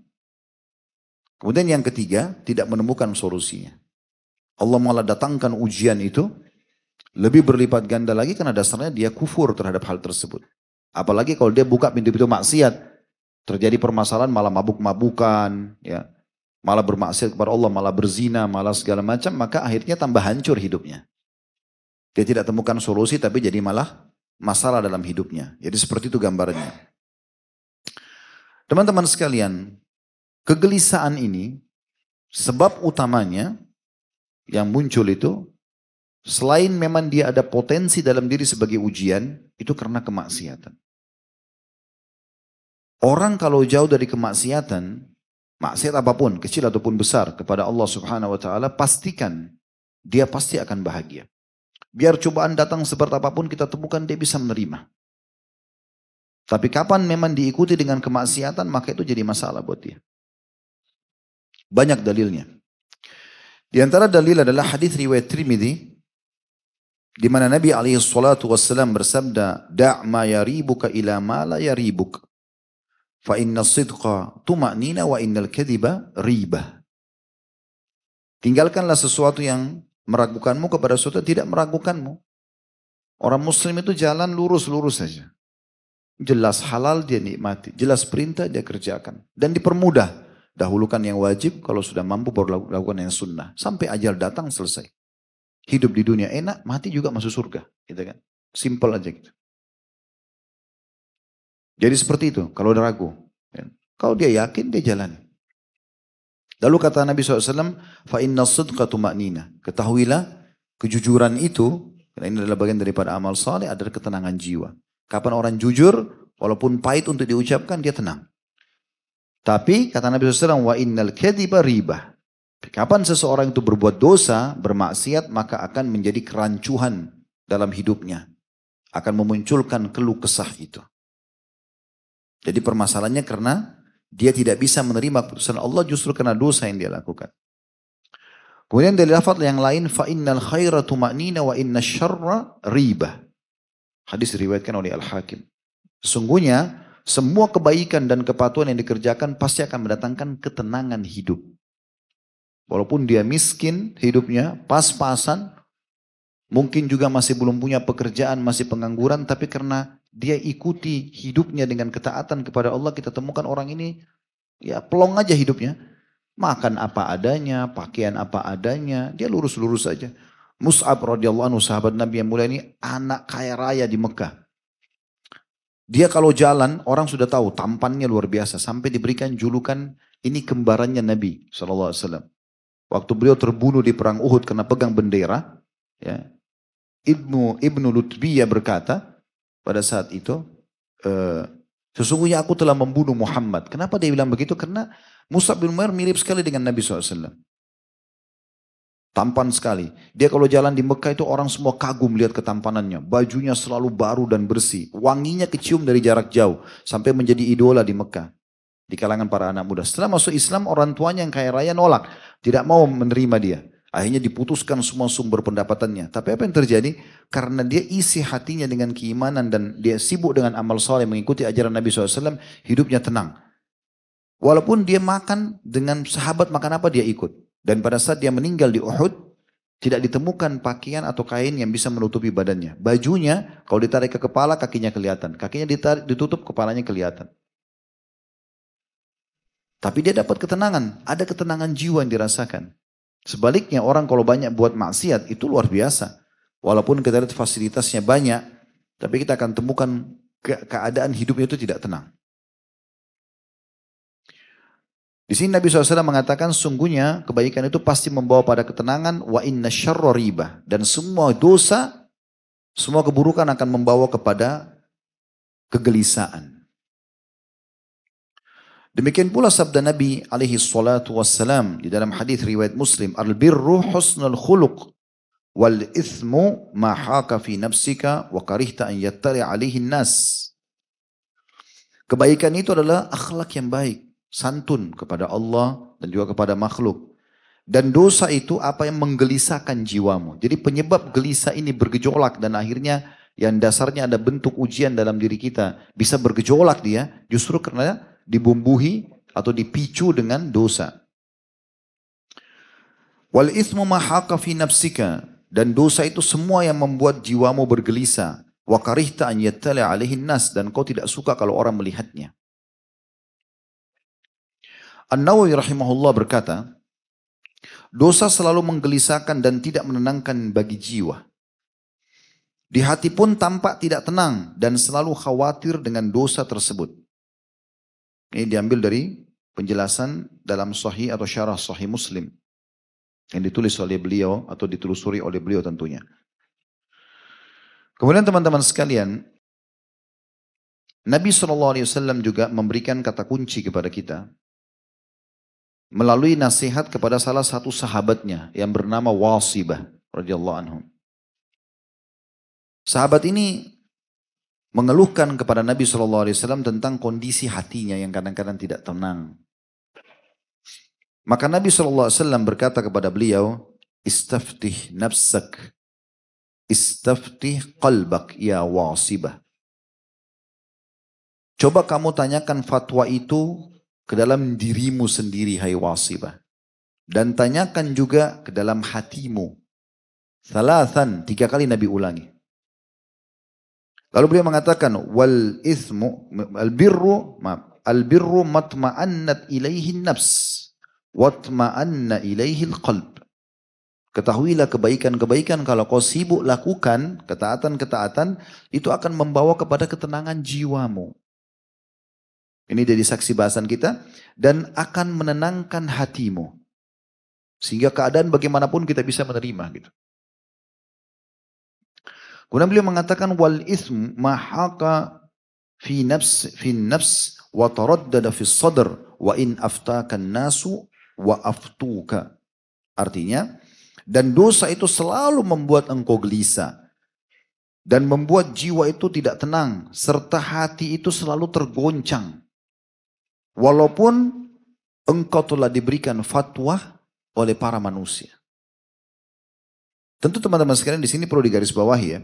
Kemudian yang ketiga, tidak menemukan solusinya. Allah malah datangkan ujian itu lebih berlipat ganda lagi karena dasarnya dia kufur terhadap hal tersebut. Apalagi kalau dia buka pintu-pintu maksiat, terjadi permasalahan malah mabuk-mabukan, ya, malah bermaksiat kepada Allah, malah berzina, malah segala macam, maka akhirnya tambah hancur hidupnya. Dia tidak temukan solusi tapi jadi malah masalah dalam hidupnya. Jadi seperti itu gambarnya. Teman-teman sekalian, Kegelisahan ini sebab utamanya yang muncul itu selain memang dia ada potensi dalam diri sebagai ujian itu karena kemaksiatan. Orang kalau jauh dari kemaksiatan, maksiat apa pun, kecil ataupun besar kepada Allah Subhanahu wa taala, pastikan dia pasti akan bahagia. Biar cobaan datang seperti apa pun kita temukan dia bisa menerima. Tapi kapan memang diikuti dengan kemaksiatan maka itu jadi masalah buat dia. Banyak dalilnya. Di antara dalil adalah hadis riwayat Trimidi di mana Nabi alaihi salatu wassalam bersabda, "Da' ma yaribuka ila ma la yaribuk." Fa inna sidqa tuma'nina wa innal kadhiba riba. Tinggalkanlah sesuatu yang meragukanmu kepada sesuatu yang tidak meragukanmu. Orang muslim itu jalan lurus-lurus saja. Jelas halal dia nikmati, jelas perintah dia kerjakan dan dipermudah. Dahulukan yang wajib, kalau sudah mampu baru lakukan yang sunnah. Sampai ajal datang selesai. Hidup di dunia enak, mati juga masuk surga. Gitu kan. Simple aja gitu. Jadi seperti itu, kalau udah ragu. Ya. Kalau dia yakin, dia jalan. Lalu kata Nabi SAW, inna sidqa tuma'nina. Ketahuilah, kejujuran itu, karena ini adalah bagian daripada amal saleh adalah ketenangan jiwa. Kapan orang jujur, walaupun pahit untuk diucapkan, dia tenang. Tapi kata Nabi SAW, wa innal kadiba riba. Kapan seseorang itu berbuat dosa, bermaksiat, maka akan menjadi kerancuhan dalam hidupnya. Akan memunculkan keluh kesah itu. Jadi permasalahannya karena dia tidak bisa menerima keputusan Allah justru karena dosa yang dia lakukan. Kemudian dari lafaz yang lain, fa innal khaira tuma'nina wa inna syarra riba. Hadis diriwayatkan oleh Al-Hakim. Sesungguhnya semua kebaikan dan kepatuhan yang dikerjakan pasti akan mendatangkan ketenangan hidup. Walaupun dia miskin hidupnya, pas-pasan, mungkin juga masih belum punya pekerjaan, masih pengangguran, tapi karena dia ikuti hidupnya dengan ketaatan kepada Allah, kita temukan orang ini ya pelong aja hidupnya. Makan apa adanya, pakaian apa adanya, dia lurus-lurus saja. Mus'ab radhiyallahu anhu sahabat Nabi yang mulia ini anak kaya raya di Mekah. Dia kalau jalan, orang sudah tahu tampannya luar biasa. Sampai diberikan julukan Ini kembarannya Nabi SAW. Waktu beliau terbunuh di perang Uhud karena pegang bendera, ya, Ibnu Ibnu Lutbiyah berkata pada saat itu, e, sesungguhnya aku telah membunuh Muhammad. Kenapa dia bilang begitu? Karena Musa bin Umair mirip sekali dengan Nabi SAW. Tampan sekali. Dia kalau jalan di Mekah itu orang semua kagum lihat ketampanannya. Bajunya selalu baru dan bersih. Wanginya kecium dari jarak jauh. Sampai menjadi idola di Mekah. Di kalangan para anak muda. Setelah masuk Islam orang tuanya yang kaya raya nolak. Tidak mau menerima dia. Akhirnya diputuskan semua sumber pendapatannya. Tapi apa yang terjadi? Karena dia isi hatinya dengan keimanan dan dia sibuk dengan amal soleh mengikuti ajaran Nabi SAW, hidupnya tenang. Walaupun dia makan dengan sahabat makan apa dia ikut. Dan pada saat dia meninggal di Uhud, tidak ditemukan pakaian atau kain yang bisa menutupi badannya. Bajunya, kalau ditarik ke kepala, kakinya kelihatan. Kakinya ditarik, ditutup, kepalanya kelihatan. Tapi dia dapat ketenangan. Ada ketenangan jiwa yang dirasakan. Sebaliknya orang kalau banyak buat maksiat, itu luar biasa. Walaupun kita lihat fasilitasnya banyak, tapi kita akan temukan keadaan hidupnya itu tidak tenang. Di sini Nabi SAW mengatakan sungguhnya kebaikan itu pasti membawa pada ketenangan wa inna riba dan semua dosa semua keburukan akan membawa kepada kegelisahan. Demikian pula sabda Nabi alaihi salatu wassalam di dalam hadis riwayat Muslim, "Al-birru husnul khuluq wal ithmu ma haka fi nafsika wa karihta an yattali alaihi nas." Kebaikan itu adalah akhlak yang baik santun kepada Allah dan juga kepada makhluk. Dan dosa itu apa yang menggelisahkan jiwamu. Jadi penyebab gelisah ini bergejolak dan akhirnya yang dasarnya ada bentuk ujian dalam diri kita. Bisa bergejolak dia justru karena dibumbuhi atau dipicu dengan dosa. Wal ismu mahaka fi nafsika. Dan dosa itu semua yang membuat jiwamu bergelisah. Wa karihta an yattali alaihin nas. Dan kau tidak suka kalau orang melihatnya. An-Nawawi rahimahullah berkata, dosa selalu menggelisahkan dan tidak menenangkan bagi jiwa. Di hati pun tampak tidak tenang dan selalu khawatir dengan dosa tersebut. Ini diambil dari penjelasan dalam sahih atau syarah sahih muslim. Yang ditulis oleh beliau atau ditelusuri oleh beliau tentunya. Kemudian teman-teman sekalian, Nabi SAW juga memberikan kata kunci kepada kita melalui nasihat kepada salah satu sahabatnya yang bernama Wasibah radhiyallahu anhu. Sahabat ini mengeluhkan kepada Nabi SAW tentang kondisi hatinya yang kadang-kadang tidak tenang. Maka Nabi SAW berkata kepada beliau, Istaftih nafsak, istaftih qalbak ya wasibah. Coba kamu tanyakan fatwa itu ke dalam dirimu sendiri hai wasibah. Dan tanyakan juga ke dalam hatimu. Salatan, tiga kali Nabi ulangi. Lalu beliau mengatakan, wal ismu, al birru, maaf, al birru matma'annat ilaihi nafs, watma'anna ilaihi al qalb. Ketahuilah kebaikan-kebaikan kalau kau sibuk lakukan ketaatan-ketaatan itu akan membawa kepada ketenangan jiwamu. Ini jadi saksi bahasan kita. Dan akan menenangkan hatimu. Sehingga keadaan bagaimanapun kita bisa menerima gitu. Kemudian beliau mengatakan wal ism mahaka fi nafs fi nafs wa taraddada fi sadr wa in aftaka nasu wa aftuka. Artinya dan dosa itu selalu membuat engkau gelisah dan membuat jiwa itu tidak tenang serta hati itu selalu tergoncang. Walaupun engkau telah diberikan fatwa oleh para manusia. Tentu teman-teman sekalian di sini perlu digarisbawahi ya.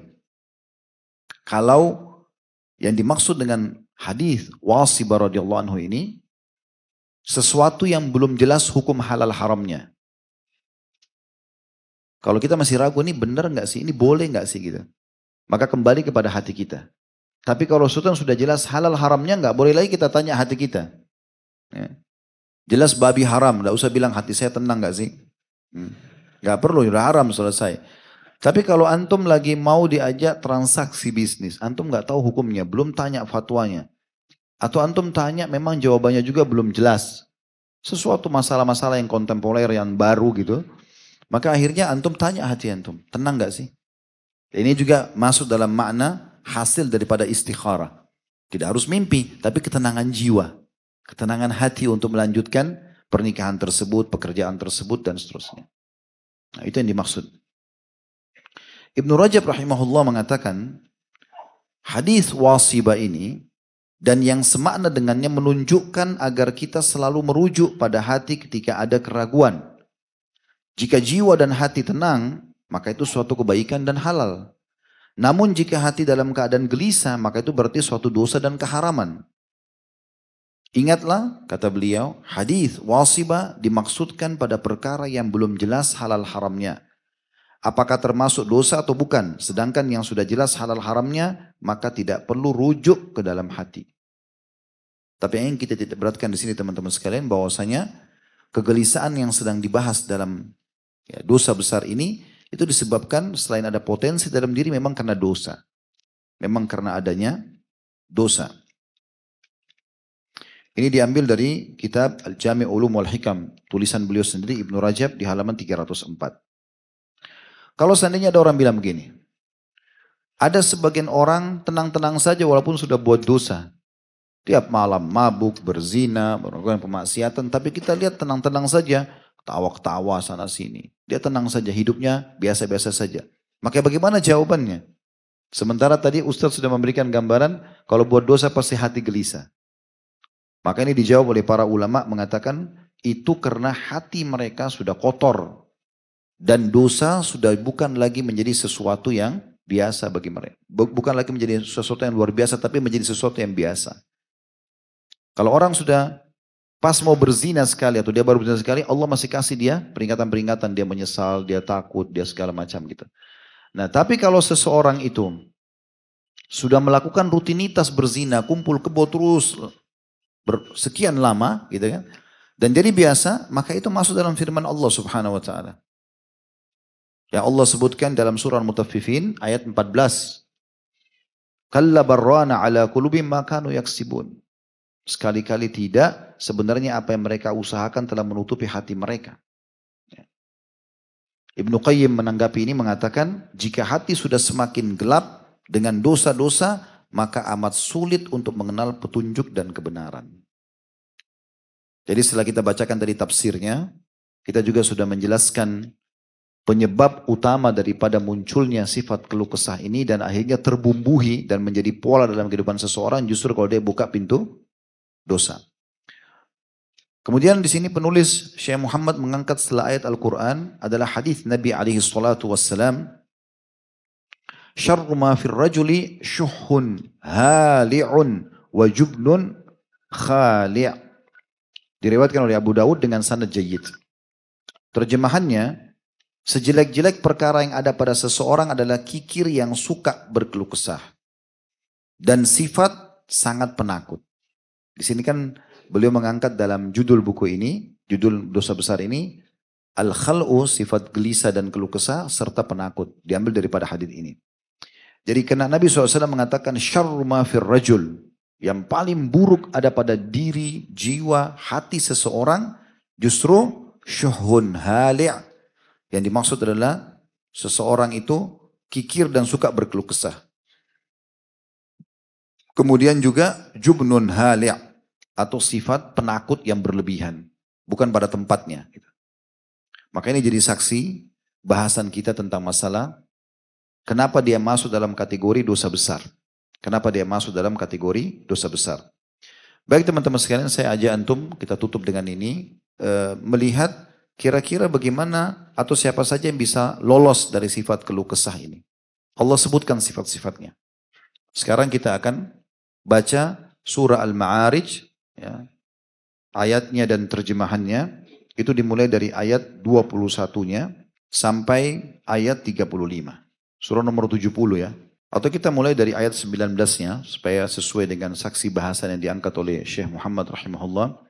Kalau yang dimaksud dengan hadis Wasibah radhiyallahu anhu ini sesuatu yang belum jelas hukum halal haramnya. Kalau kita masih ragu ini benar nggak sih, ini boleh nggak sih gitu. Maka kembali kepada hati kita. Tapi kalau yang sudah jelas halal haramnya nggak boleh lagi kita tanya hati kita. Ya. Jelas babi haram, tidak usah bilang hati saya tenang gak sih? Hmm. Gak perlu, udah haram selesai. Tapi kalau antum lagi mau diajak transaksi bisnis, antum gak tahu hukumnya, belum tanya fatwanya. Atau antum tanya memang jawabannya juga belum jelas. sesuatu masalah-masalah yang kontemporer yang baru gitu. Maka akhirnya antum tanya hati antum, tenang gak sih? Ini juga masuk dalam makna hasil daripada istikharah. Tidak harus mimpi, tapi ketenangan jiwa. Ketenangan hati untuk melanjutkan pernikahan tersebut, pekerjaan tersebut, dan seterusnya. Nah, itu yang dimaksud. Ibnu Rajab rahimahullah mengatakan, hadis wasiba ini dan yang semakna dengannya menunjukkan agar kita selalu merujuk pada hati ketika ada keraguan. Jika jiwa dan hati tenang, maka itu suatu kebaikan dan halal. Namun jika hati dalam keadaan gelisah, maka itu berarti suatu dosa dan keharaman. Ingatlah, kata beliau, hadis wasibah dimaksudkan pada perkara yang belum jelas halal haramnya. Apakah termasuk dosa atau bukan? Sedangkan yang sudah jelas halal haramnya, maka tidak perlu rujuk ke dalam hati. Tapi yang kita tidak beratkan di sini teman-teman sekalian, bahwasanya kegelisahan yang sedang dibahas dalam ya, dosa besar ini, itu disebabkan selain ada potensi dalam diri memang karena dosa. Memang karena adanya dosa. Ini diambil dari kitab Al-Jami' Ulum wal Hikam. Tulisan beliau sendiri Ibnu Rajab di halaman 304. Kalau seandainya ada orang bilang begini. Ada sebagian orang tenang-tenang saja walaupun sudah buat dosa. Tiap malam mabuk, berzina, melakukan pemaksiatan. Tapi kita lihat tenang-tenang saja. Tawa-tawa sana sini. Dia tenang saja, hidupnya biasa-biasa saja. Maka bagaimana jawabannya? Sementara tadi Ustaz sudah memberikan gambaran, kalau buat dosa pasti hati gelisah. Maka ini dijawab oleh para ulama mengatakan, itu karena hati mereka sudah kotor. Dan dosa sudah bukan lagi menjadi sesuatu yang biasa bagi mereka. Bukan lagi menjadi sesuatu yang luar biasa, tapi menjadi sesuatu yang biasa. Kalau orang sudah Pas mau berzina sekali atau dia baru berzina sekali, Allah masih kasih dia peringatan-peringatan. Dia menyesal, dia takut, dia segala macam gitu. Nah tapi kalau seseorang itu sudah melakukan rutinitas berzina, kumpul kebo terus sekian lama gitu kan. Dan jadi biasa, maka itu masuk dalam firman Allah subhanahu wa ta'ala. Yang Allah sebutkan dalam surah Mutaffifin ayat 14. Kalla barrana ala kulubim makanu yaksibun. Sekali-kali tidak, sebenarnya apa yang mereka usahakan telah menutupi hati mereka. Ya. Ibnu Qayyim menanggapi ini mengatakan, jika hati sudah semakin gelap dengan dosa-dosa, maka amat sulit untuk mengenal petunjuk dan kebenaran. Jadi setelah kita bacakan tadi tafsirnya, kita juga sudah menjelaskan penyebab utama daripada munculnya sifat keluh kesah ini dan akhirnya terbumbuhi dan menjadi pola dalam kehidupan seseorang justru kalau dia buka pintu dosa. Kemudian di sini penulis Syekh Muhammad mengangkat setelah ayat Al-Quran adalah hadis Nabi alaihi salatu wassalam. Syarru ma fir rajuli syuhun hali'un wa jubnun khali' Diriwayatkan oleh Abu Dawud dengan sanad jayyid. Terjemahannya, sejelek-jelek perkara yang ada pada seseorang adalah kikir yang suka berkeluh kesah. Dan sifat sangat penakut. Di sini kan beliau mengangkat dalam judul buku ini, judul dosa besar ini, Al-Khal'u sifat gelisah dan keluh kesah serta penakut. Diambil daripada hadis ini. Jadi kena Nabi SAW mengatakan syarru ma fir rajul. Yang paling buruk ada pada diri, jiwa, hati seseorang justru syuhun hali' Yang dimaksud adalah seseorang itu kikir dan suka berkeluh kesah. Kemudian juga jubnun hali' atau sifat penakut yang berlebihan, bukan pada tempatnya. Maka ini jadi saksi bahasan kita tentang masalah kenapa dia masuk dalam kategori dosa besar. Kenapa dia masuk dalam kategori dosa besar. Baik teman-teman sekalian, saya ajak antum, kita tutup dengan ini, e, melihat kira-kira bagaimana atau siapa saja yang bisa lolos dari sifat keluh kesah ini. Allah sebutkan sifat-sifatnya. Sekarang kita akan baca surah Al-Ma'arij ya, ayatnya dan terjemahannya itu dimulai dari ayat 21-nya sampai ayat 35. Surah nomor 70 ya. Atau kita mulai dari ayat 19-nya supaya sesuai dengan saksi bahasan yang diangkat oleh Syekh Muhammad rahimahullah.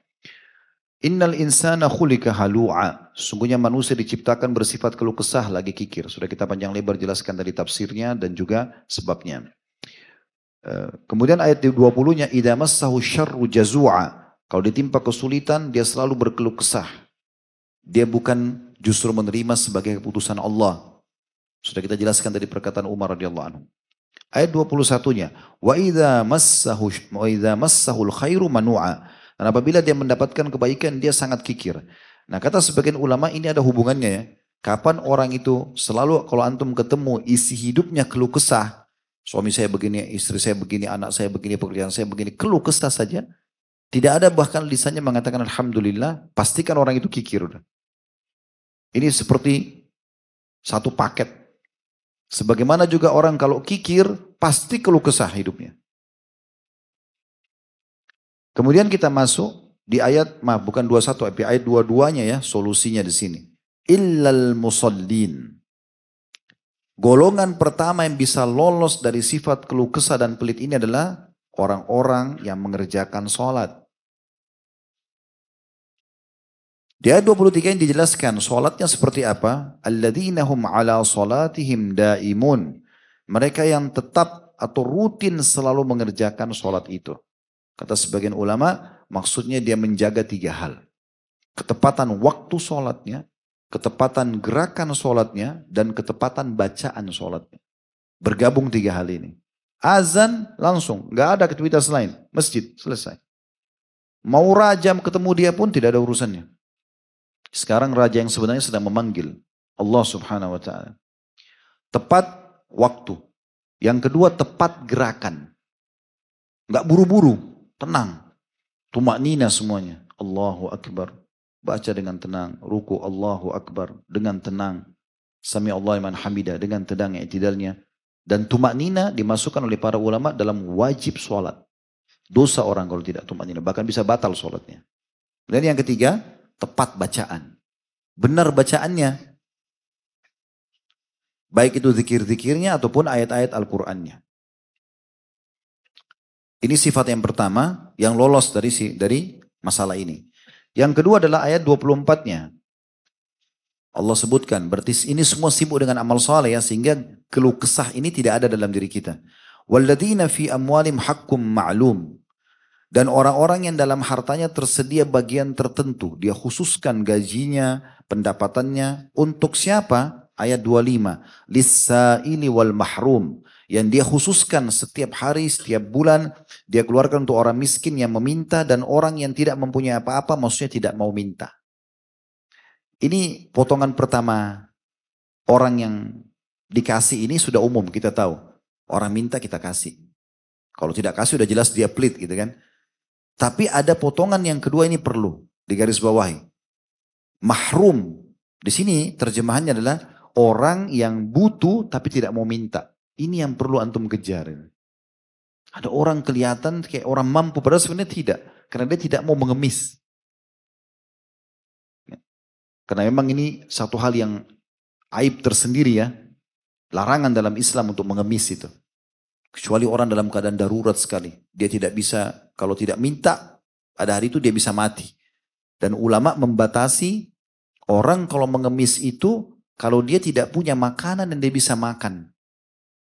Innal insana khulika halu'a. Sungguhnya manusia diciptakan bersifat keluh kesah lagi kikir. Sudah kita panjang lebar jelaskan dari tafsirnya dan juga sebabnya. Eh, kemudian ayat 20-nya idza massahu syarru jazua. Kalau ditimpa kesulitan, dia selalu berkeluh kesah. Dia bukan justru menerima sebagai keputusan Allah. Sudah kita jelaskan dari perkataan Umar radhiyallahu anhu. Ayat 21-nya, wa idza massahu wa idza massahul khairu manu'a. Dan apabila dia mendapatkan kebaikan, dia sangat kikir. Nah, kata sebagian ulama ini ada hubungannya ya. Kapan orang itu selalu kalau antum ketemu isi hidupnya keluh kesah, suami saya begini, istri saya begini, anak saya begini, pekerjaan saya begini, keluh kesah saja, tidak ada bahkan lisannya mengatakan Alhamdulillah, pastikan orang itu kikir. Ini seperti satu paket. Sebagaimana juga orang kalau kikir, pasti keluh kesah hidupnya. Kemudian kita masuk di ayat, maaf bukan 21, tapi ayat dua-duanya ya, solusinya di sini. Illal musallin. Golongan pertama yang bisa lolos dari sifat keluh kesah dan pelit ini adalah orang-orang yang mengerjakan sholat. Di ayat 23 yang dijelaskan sholatnya seperti apa? Alladzina hum ala sholatihim daimun. Mereka yang tetap atau rutin selalu mengerjakan sholat itu. Kata sebagian ulama, maksudnya dia menjaga tiga hal. Ketepatan waktu sholatnya, ketepatan gerakan sholatnya, dan ketepatan bacaan sholatnya. Bergabung tiga hal ini. Azan langsung, nggak ada aktivitas lain. Masjid, selesai. Mau rajam ketemu dia pun tidak ada urusannya. Sekarang raja yang sebenarnya sedang memanggil Allah subhanahu wa ta'ala. Tepat waktu. Yang kedua tepat gerakan. Nggak buru-buru, tenang. Tumak nina semuanya. Allahu Akbar. Baca dengan tenang. Ruku Allahu Akbar. Dengan tenang. Sami Allah iman hamidah. Dengan tenang i'tidalnya. Dan tumak nina dimasukkan oleh para ulama dalam wajib sholat. Dosa orang kalau tidak tumak nina. Bahkan bisa batal sholatnya. Dan yang ketiga, tepat bacaan. Benar bacaannya. Baik itu zikir-zikirnya ataupun ayat-ayat Al-Qur'annya. Ini sifat yang pertama yang lolos dari dari masalah ini. Yang kedua adalah ayat 24-nya. Allah sebutkan. Berarti ini semua sibuk dengan amal saleh ya sehingga keluh kesah ini tidak ada dalam diri kita. Walladzina fi amwalim hakkum ma'lum. Dan orang-orang yang dalam hartanya tersedia bagian tertentu. Dia khususkan gajinya, pendapatannya. Untuk siapa? Ayat 25. Lissa'ili wal mahrum. Yang dia khususkan setiap hari, setiap bulan. Dia keluarkan untuk orang miskin yang meminta. Dan orang yang tidak mempunyai apa-apa maksudnya tidak mau minta. Ini potongan pertama orang yang dikasih ini sudah umum kita tahu. Orang minta kita kasih. Kalau tidak kasih udah jelas dia pelit gitu kan. Tapi ada potongan yang kedua ini perlu di garis bawahi. Mahrum. Di sini terjemahannya adalah orang yang butuh tapi tidak mau minta. Ini yang perlu antum kejar. Ada orang kelihatan kayak orang mampu padahal sebenarnya tidak. Karena dia tidak mau mengemis. Karena memang ini satu hal yang aib tersendiri ya. Larangan dalam Islam untuk mengemis itu. Kecuali orang dalam keadaan darurat sekali. Dia tidak bisa, kalau tidak minta, pada hari itu dia bisa mati. Dan ulama membatasi orang kalau mengemis itu, kalau dia tidak punya makanan dan dia bisa makan.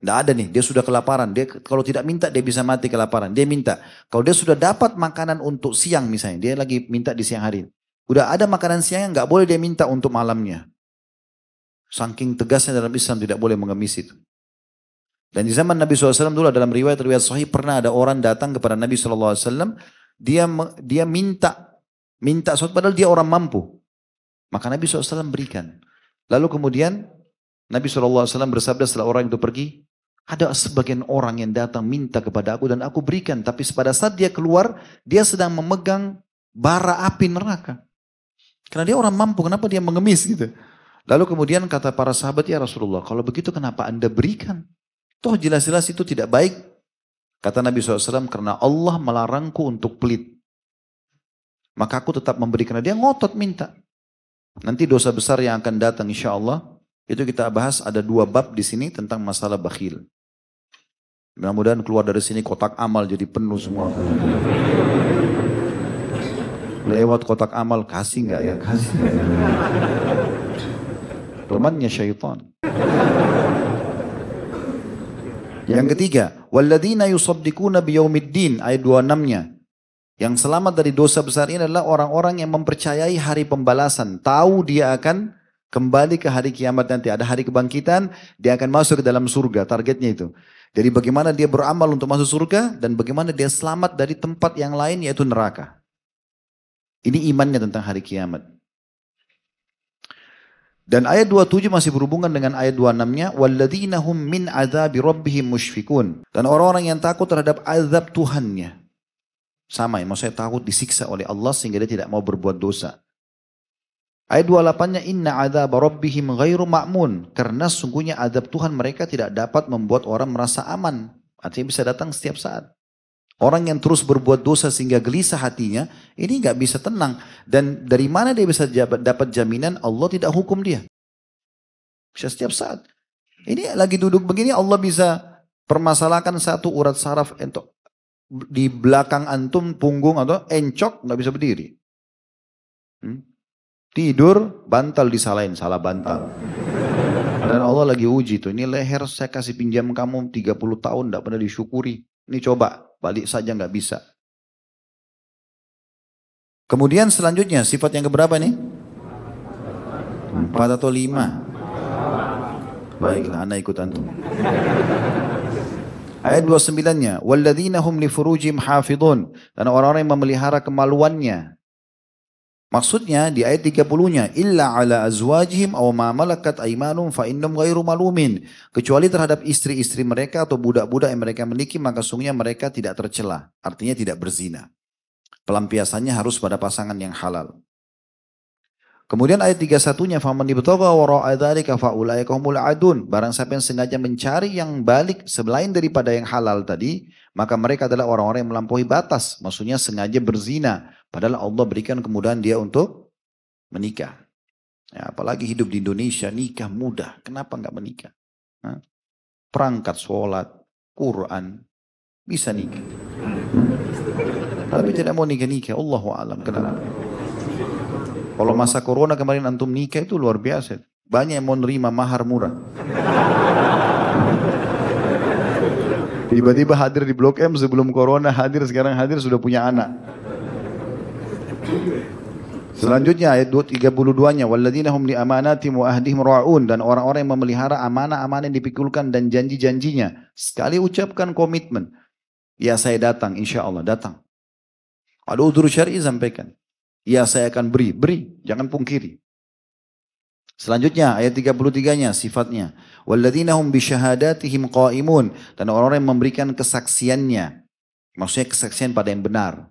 Tidak ada nih, dia sudah kelaparan. Dia kalau tidak minta dia bisa mati kelaparan. Dia minta. Kalau dia sudah dapat makanan untuk siang misalnya, dia lagi minta di siang hari. Udah ada makanan siang yang nggak boleh dia minta untuk malamnya. Saking tegasnya dalam Islam tidak boleh mengemis itu. Dan di zaman Nabi SAW dulu dalam riwayat-riwayat sahih pernah ada orang datang kepada Nabi SAW. Dia dia minta minta sesuatu padahal dia orang mampu. Maka Nabi SAW berikan. Lalu kemudian Nabi SAW bersabda setelah orang itu pergi. Ada sebagian orang yang datang minta kepada aku dan aku berikan. Tapi pada saat dia keluar, dia sedang memegang bara api neraka. Karena dia orang mampu, kenapa dia mengemis gitu. Lalu kemudian kata para sahabat, ya Rasulullah, kalau begitu kenapa anda berikan? Toh jelas-jelas itu tidak baik. Kata Nabi SAW, karena Allah melarangku untuk pelit. Maka aku tetap memberikan. Dia ngotot minta. Nanti dosa besar yang akan datang insya Allah, itu kita bahas ada dua bab di sini tentang masalah bakhil. Mudah-mudahan keluar dari sini kotak amal jadi penuh semua. Lewat kotak amal kasih nggak ya? Kasih ya? Temannya syaitan. Yang ketiga walladzina yusaddiquna biyaumiddin ayat 26-nya Yang selamat dari dosa besar ini adalah orang-orang yang mempercayai hari pembalasan. Tahu dia akan kembali ke hari kiamat nanti. Ada hari kebangkitan, dia akan masuk ke dalam surga. Targetnya itu. Jadi bagaimana dia beramal untuk masuk surga dan bagaimana dia selamat dari tempat yang lain yaitu neraka. Ini imannya tentang hari kiamat. Dan ayat 27 masih berhubungan dengan ayat 26-nya, "Walladzina hum min adzabi rabbihim musyfikun." Dan orang-orang yang takut terhadap azab Tuhannya. Sama ya, maksudnya takut disiksa oleh Allah sehingga dia tidak mau berbuat dosa. Ayat 28-nya inna adzab rabbihim ghairu ma'mun karena sungguhnya adab Tuhan mereka tidak dapat membuat orang merasa aman. Artinya bisa datang setiap saat. Orang yang terus berbuat dosa sehingga gelisah hatinya, ini nggak bisa tenang. Dan dari mana dia bisa dapat jaminan Allah tidak hukum dia? Bisa setiap saat. Ini lagi duduk begini Allah bisa permasalahkan satu urat saraf untuk di belakang antum punggung atau encok nggak bisa berdiri. Hmm? Tidur bantal disalahin, salah bantal. Dan Allah lagi uji tuh, ini leher saya kasih pinjam kamu 30 tahun tidak pernah disyukuri. Ini coba, balik saja nggak bisa. Kemudian selanjutnya sifat yang keberapa nih? Empat atau lima? Baiklah, anak ikut antum. Ayat 29-nya, "Walladzina hum li furujihim hafidhun." Dan orang-orang yang memelihara kemaluannya. Maksudnya di ayat 30-nya, "Illa ala azwajihim aw ma malakat aymanum fa innahum ghairu malumin." Kecuali terhadap istri-istri mereka atau budak-budak yang mereka miliki, maka sungguhnya mereka tidak tercela. Artinya tidak berzina. Pelampiasannya harus pada pasangan yang halal. Kemudian ayat 31-nya faman ibtagha wara'a dzalika faulaika humul adun. Barang siapa yang sengaja mencari yang balik selain daripada yang halal tadi, maka mereka adalah orang-orang yang melampaui batas. Maksudnya sengaja berzina. Padahal Allah berikan kemudahan dia untuk menikah. Ya, apalagi hidup di Indonesia, nikah mudah. Kenapa nggak menikah? Hah? Perangkat sholat, Quran, bisa nikah. Tapi tidak mau nikah-nikah, Allah alam. Kenapa? Kalau masa corona kemarin antum nikah itu luar biasa. Banyak yang mau nerima mahar murah. Tiba-tiba hadir di Blok M sebelum corona hadir, sekarang hadir sudah punya anak. Selanjutnya ayat 32-nya walladzina hum li amanatim wa ahdihim ra'un dan orang-orang yang memelihara amanah-amanah yang dipikulkan dan janji-janjinya. Sekali ucapkan komitmen, ya saya datang insya Allah datang. Ada udur syar'i sampaikan. Ya saya akan beri, beri, jangan pungkiri. Selanjutnya ayat 33-nya sifatnya. Walladzina hum bisyahadatihim qaimun dan orang-orang yang memberikan kesaksiannya. Maksudnya kesaksian pada yang benar.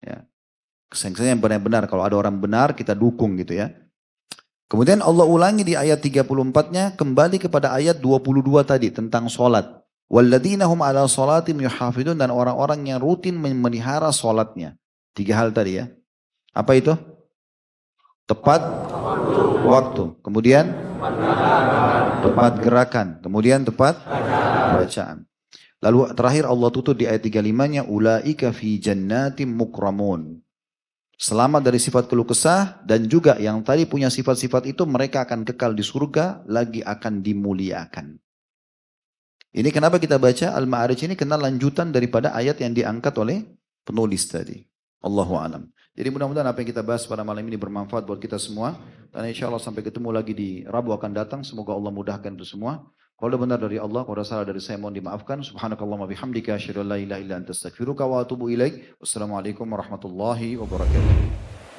Ya. Kesaksian yang yang benar. Kalau ada orang benar kita dukung gitu ya. Kemudian Allah ulangi di ayat 34-nya kembali kepada ayat 22 tadi tentang solat. Walladzina hum ala salatim yuhafidun dan orang-orang yang rutin memelihara solatnya. Tiga hal tadi ya. Apa itu? Tepat waktu. Kemudian tepat gerakan. Kemudian tepat bacaan. Lalu terakhir Allah tutup di ayat 35-nya ulaika fi jannatim mukramun. Selamat dari sifat keluh kesah dan juga yang tadi punya sifat-sifat itu mereka akan kekal di surga lagi akan dimuliakan. Ini kenapa kita baca Al-Ma'arij ini kena lanjutan daripada ayat yang diangkat oleh penulis tadi. Allahu alam. Jadi mudah-mudahan apa yang kita bahas pada malam ini bermanfaat buat kita semua. Dan insya Allah sampai ketemu lagi di Rabu akan datang. Semoga Allah mudahkan itu semua. Kalau benar dari Allah, kalau salah dari saya mohon dimaafkan. Subhanakallah wa bihamdika. Asyadu la ilaha illa wa atubu. Wassalamualaikum warahmatullahi wabarakatuh.